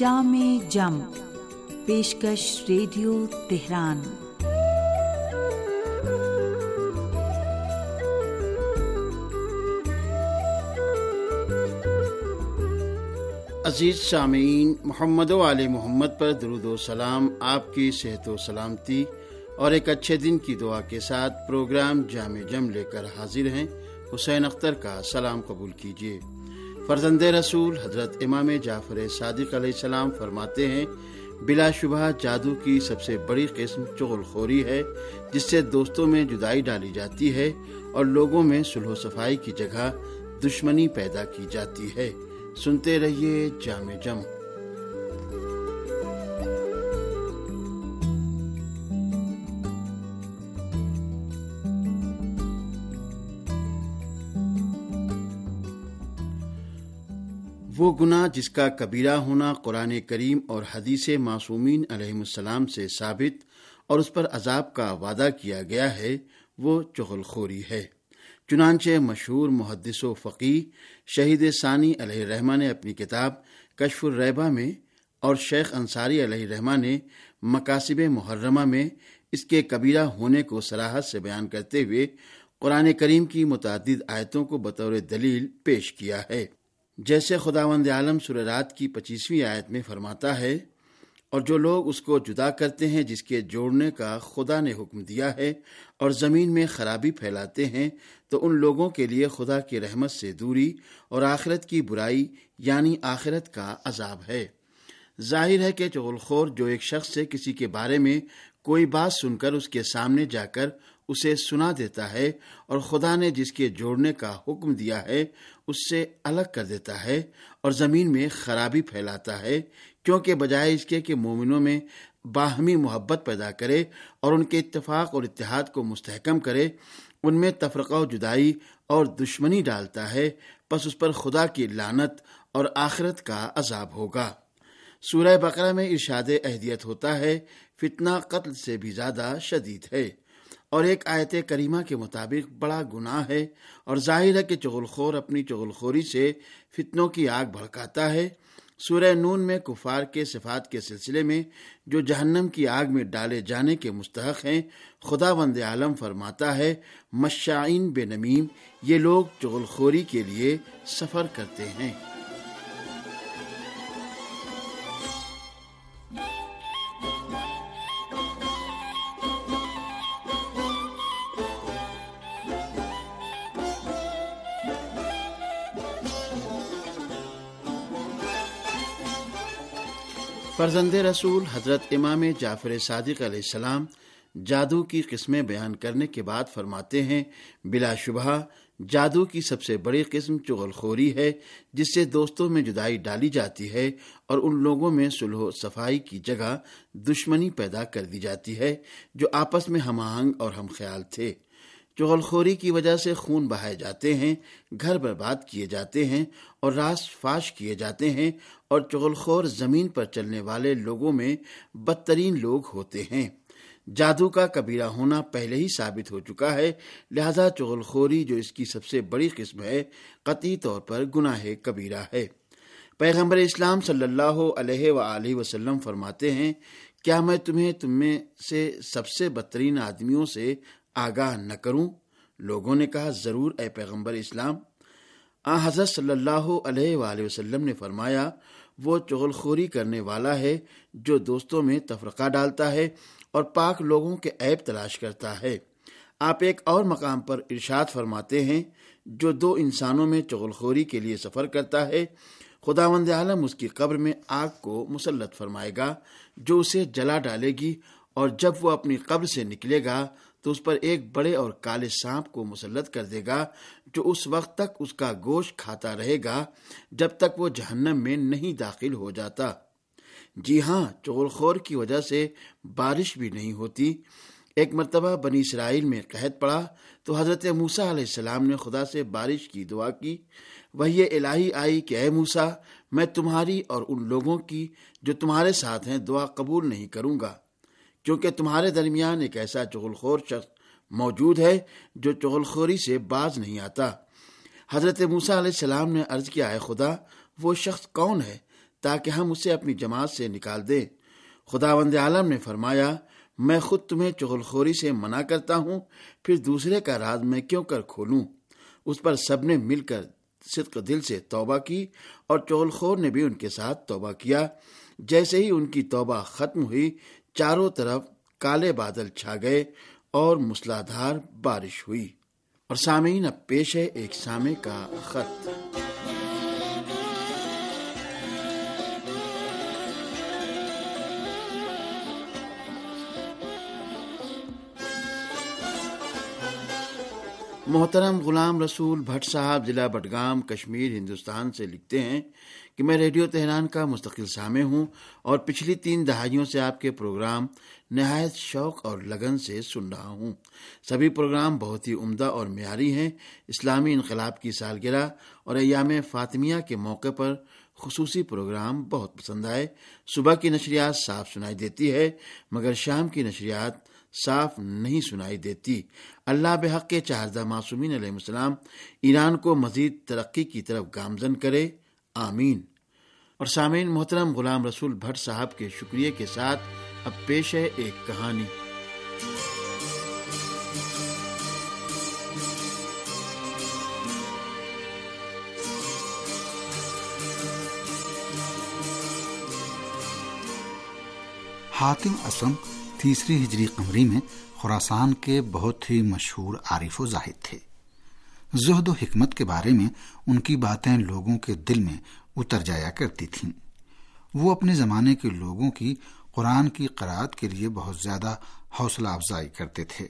جام جم پیشکش radio Tehran. عزیز سامعین، محمد و علیہ محمد پر درود و سلام، آپ کی صحت و سلامتی اور ایک اچھے دن کی دعا کے ساتھ پروگرام جامع جم لے کر حاضر ہیں۔ حسین اختر کا سلام قبول کیجیے۔ فرزند رسول حضرت امام جعفر صادق علیہ السلام فرماتے ہیں، بلا شبہ جادو کی سب سے بڑی قسم چغل خوری ہے، جس سے دوستوں میں جدائی ڈالی جاتی ہے اور لوگوں میں سلح و صفائی کی جگہ دشمنی پیدا کی جاتی ہے۔ سنتے رہیے جامع جم وہ گناہ جس کا کبیرہ ہونا قرآن کریم اور حدیث معصومین علیہ السلام سے ثابت اور اس پر عذاب کا وعدہ کیا گیا ہے، وہ چغل خوری ہے۔ چنانچہ مشہور محدث و فقی شہید ثانی علیہ رحمٰ نے اپنی کتاب کشف الرحبہ میں اور شیخ انصاری علیہ رحمٰ نے مقاصب محرمہ میں اس کے کبیرہ ہونے کو سراحت سے بیان کرتے ہوئے قرآن کریم کی متعدد آیتوں کو بطور دلیل پیش کیا ہے۔ جیسے خداوند عالم سررات کی پچیسویں آیت میں فرماتا ہے، اور جو لوگ اس کو جدا کرتے ہیں، جس کے جوڑنے کا خدا نے حکم دیا ہے اور زمین میں خرابی پھیلاتے ہیں، تو ان لوگوں کے لیے خدا کی رحمت سے دوری اور آخرت کی برائی یعنی آخرت کا عذاب ہے۔ ظاہر ہے کہ چغلخور جو ایک شخص سے کسی کے بارے میں کوئی بات سن کر اس کے سامنے جا کر اسے سنا دیتا ہے اور خدا نے جس کے جوڑنے کا حکم دیا ہے، اس سے الگ کر دیتا ہے اور زمین میں خرابی پھیلاتا ہے، کیونکہ بجائے اس کے کہ مومنوں میں باہمی محبت پیدا کرے اور ان کے اتفاق اور اتحاد کو مستحکم کرے، ان میں تفرقہ و جدائی اور دشمنی ڈالتا ہے، پس اس پر خدا کی لانت اور آخرت کا عذاب ہوگا۔ سورہ بقرہ میں ارشاد اہدیت ہوتا ہے، فتنہ قتل سے بھی زیادہ شدید ہے۔ اور ایک آیت کریمہ کے مطابق بڑا گناہ ہے اور ظاہر ہے کہ چغلخور اپنی چغلخوری سے فتنوں کی آگ بھڑکاتا ہے۔ سورہ نون میں کفار کے صفات کے سلسلے میں جو جہنم کی آگ میں ڈالے جانے کے مستحق ہیں خدا وند عالم فرماتا ہے مشائن بے نمیم یہ لوگ چغلخوری کے لیے سفر کرتے ہیں۔ فرزند رسول حضرت امام جعفر صادق علیہ السلام جادو کی قسمیں بیان کرنے کے بعد فرماتے ہیں، بلا شبہ، جادو کی سب سے بڑی قسم چغل خوری ہے، جس سے دوستوں میں جدائی ڈالی جاتی ہے اور ان لوگوں میں سلح و صفائی کی جگہ دشمنی پیدا کر دی جاتی ہے، جو آپس میں ہم آہنگ اور ہم خیال تھے۔ چغل خوری کی وجہ سے خون بہائے جاتے ہیں، گھر برباد کیے جاتے ہیں اور راس فاش کیے جاتے ہیں اور چغل خور زمین پر چلنے والے لوگوں میں بدترین لوگ ہوتے ہیں۔ جادو کا کبیرہ ہونا پہلے ہی ثابت ہو چکا ہے، لہذا چغل خوری جو اس کی سب سے بڑی قسم ہے، قطعی طور پر گناہ کبیرہ ہے۔ پیغمبر اسلام صلی اللہ علیہ و وسلم فرماتے ہیں، کیا میں تمہیں تم میں سے سب سے بدترین آدمیوں سے آگاہ نہ کروں؟ لوگوں نے کہا، ضرور اے پیغمبر اسلام آ حضرت صلی اللہ علیہ وآلہ وسلم نے فرمایا، وہ چغل خوری کرنے والا ہے جو دوستوں میں تفرقہ ڈالتا ہے اور پاک لوگوں کے عیب تلاش کرتا ہے۔ آپ ایک اور مقام پر ارشاد فرماتے ہیں، جو دو انسانوں میں چغل خوری کے لیے سفر کرتا ہے خدا وند عالم اس کی قبر میں آگ کو مسلط فرمائے گا، جو اسے جلا ڈالے گی اور جب وہ اپنی قبر سے نکلے گا تو اس پر ایک بڑے اور کالے سانپ کو مسلط کر دے گا، جو اس وقت تک اس کا گوشت کھاتا رہے گا، جب تک وہ جہنم میں نہیں داخل ہو جاتا۔ جی ہاں چغل خور کی وجہ سے بارش بھی نہیں ہوتی۔ ایک مرتبہ بنی اسرائیل میں قحط پڑا تو حضرت موسا علیہ السلام نے خدا سے بارش کی دعا کی۔ وہ یہ الہی آئی کہ اے موسا میں تمہاری اور ان لوگوں کی جو تمہارے ساتھ ہیں دعا قبول نہیں کروں گا۔ کیونکہ تمہارے درمیان ایک ایسا چغل خور شخص موجود ہے جو چغل خوری سے باز نہیں آتا۔ حضرت موسا علیہ السلام نے عرض کیا ہے خدا، وہ شخص کون ہے تاکہ ہم اسے اپنی جماعت سے نکال دیں؟ خدا وند عالم نے فرمایا، میں خود تمہیں چغل خوری سے منع کرتا ہوں، پھر دوسرے کا راز میں کیوں کر کھولوں؟ اس پر سب نے مل کر صدق دل سے توبہ کی اور چغل خور نے بھی ان کے ساتھ توبہ کیا۔ جیسے ہی ان کی توبہ ختم ہوئی چاروں طرف کالے بادل چھا گئے اور مسلادھار بارش ہوئی اور سامعین اب پیش ہے ایک سامع کا خط۔ محترم غلام رسول بھٹ صاحب ضلع بٹگام کشمیر، ہندوستان سے لکھتے ہیں کہ میں ریڈیو تہران کا مستقل سامع ہوں اور پچھلی تین دہائیوں سے آپ کے پروگرام نہایت شوق اور لگن سے سن رہا ہوں۔ سبھی پروگرام بہت ہی عمدہ اور معیاری ہیں۔ اسلامی انقلاب کی سالگرہ اور ایام فاطمیہ کے موقع پر خصوصی پروگرام بہت پسند آئے۔ صبح کی نشریات صاف سنائی دیتی ہے، مگر شام کی نشریات صاف نہیں سنائی دیتی۔ اللہ بحق کے چاہردہ معصومین علیہ السلام ایران کو مزید ترقی کی طرف گامزن کرے۔ آمین۔ اور سامعین، محترم غلام رسول بھٹ صاحب کے شکریہ کے ساتھ اب پیش ہے ایک کہانی۔ حاتم اسم تیسری ہجری قمری میں خوراسان کے بہت ہی مشہور عارف و زاہد تھے۔ زہد و حکمت کے بارے میں ان کی باتیں لوگوں کے دل میں اتر جایا کرتی تھیں۔ وہ اپنے زمانے کے لوگوں کی قرآن کی قرآد کے لیے بہت زیادہ حوصلہ افزائی کرتے تھے۔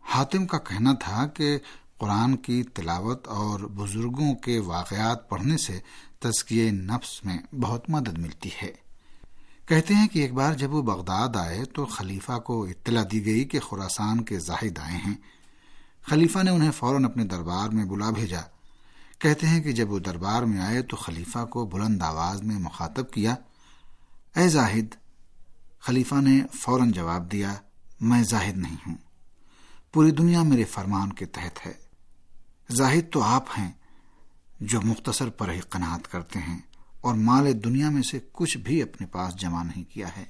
حاتم کا کہنا تھا کہ قرآن کی تلاوت اور بزرگوں کے واقعات پڑھنے سے تزکیے نفس میں بہت مدد ملتی ہے۔ کہتے ہیں کہ ایک بار جب وہ بغداد آئے تو خلیفہ کو اطلاع دی گئی کہ خوراسان کے زاہد آئے ہیں۔ خلیفہ نے انہیں فوراً اپنے دربار میں بلا بھیجا۔ کہتے ہیں کہ جب وہ دربار میں آئے تو خلیفہ کو بلند آواز میں مخاطب کیا، اے زاہد خلیفہ نے فوراً جواب دیا، میں زاہد نہیں ہوں۔ پوری دنیا میرے فرمان کے تحت ہے۔ زاہد تو آپ ہیں جو مختصر پر ہی قناعت کرتے ہیں۔ اور مال دنیا میں سے کچھ بھی اپنے پاس جمع نہیں کیا ہے۔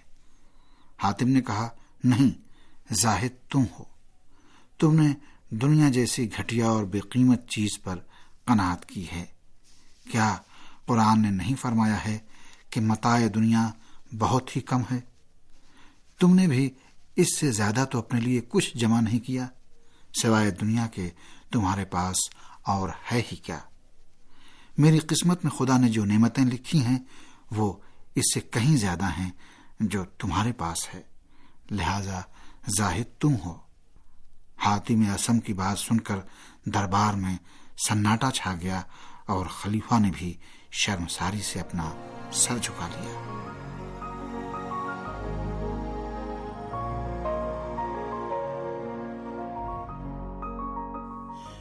حاتم نے کہا، نہیں، زاہد تم ہو۔ تم نے دنیا جیسی گھٹیا اور بے قیمت چیز پر قناعت کی ہے۔ کیا قرآن نے نہیں فرمایا ہے کہ متاع دنیا بہت ہی کم ہے؟ تم نے بھی اس سے زیادہ تو اپنے لیے کچھ جمع نہیں کیا، سوائے دنیا کے تمہارے پاس اور ہے ہی کیا۔ میری قسمت میں خدا نے جو نعمتیں لکھی ہیں، وہ اس سے کہیں زیادہ ہیں جو تمہارے پاس ہے۔ لہذا زاہد تم ہو۔ ہاتھی میں اسم کی بات سن کر دربار میں سناٹا چھا گیا اور خلیفہ نے بھی شرم ساری سے اپنا سر جھکا لیا۔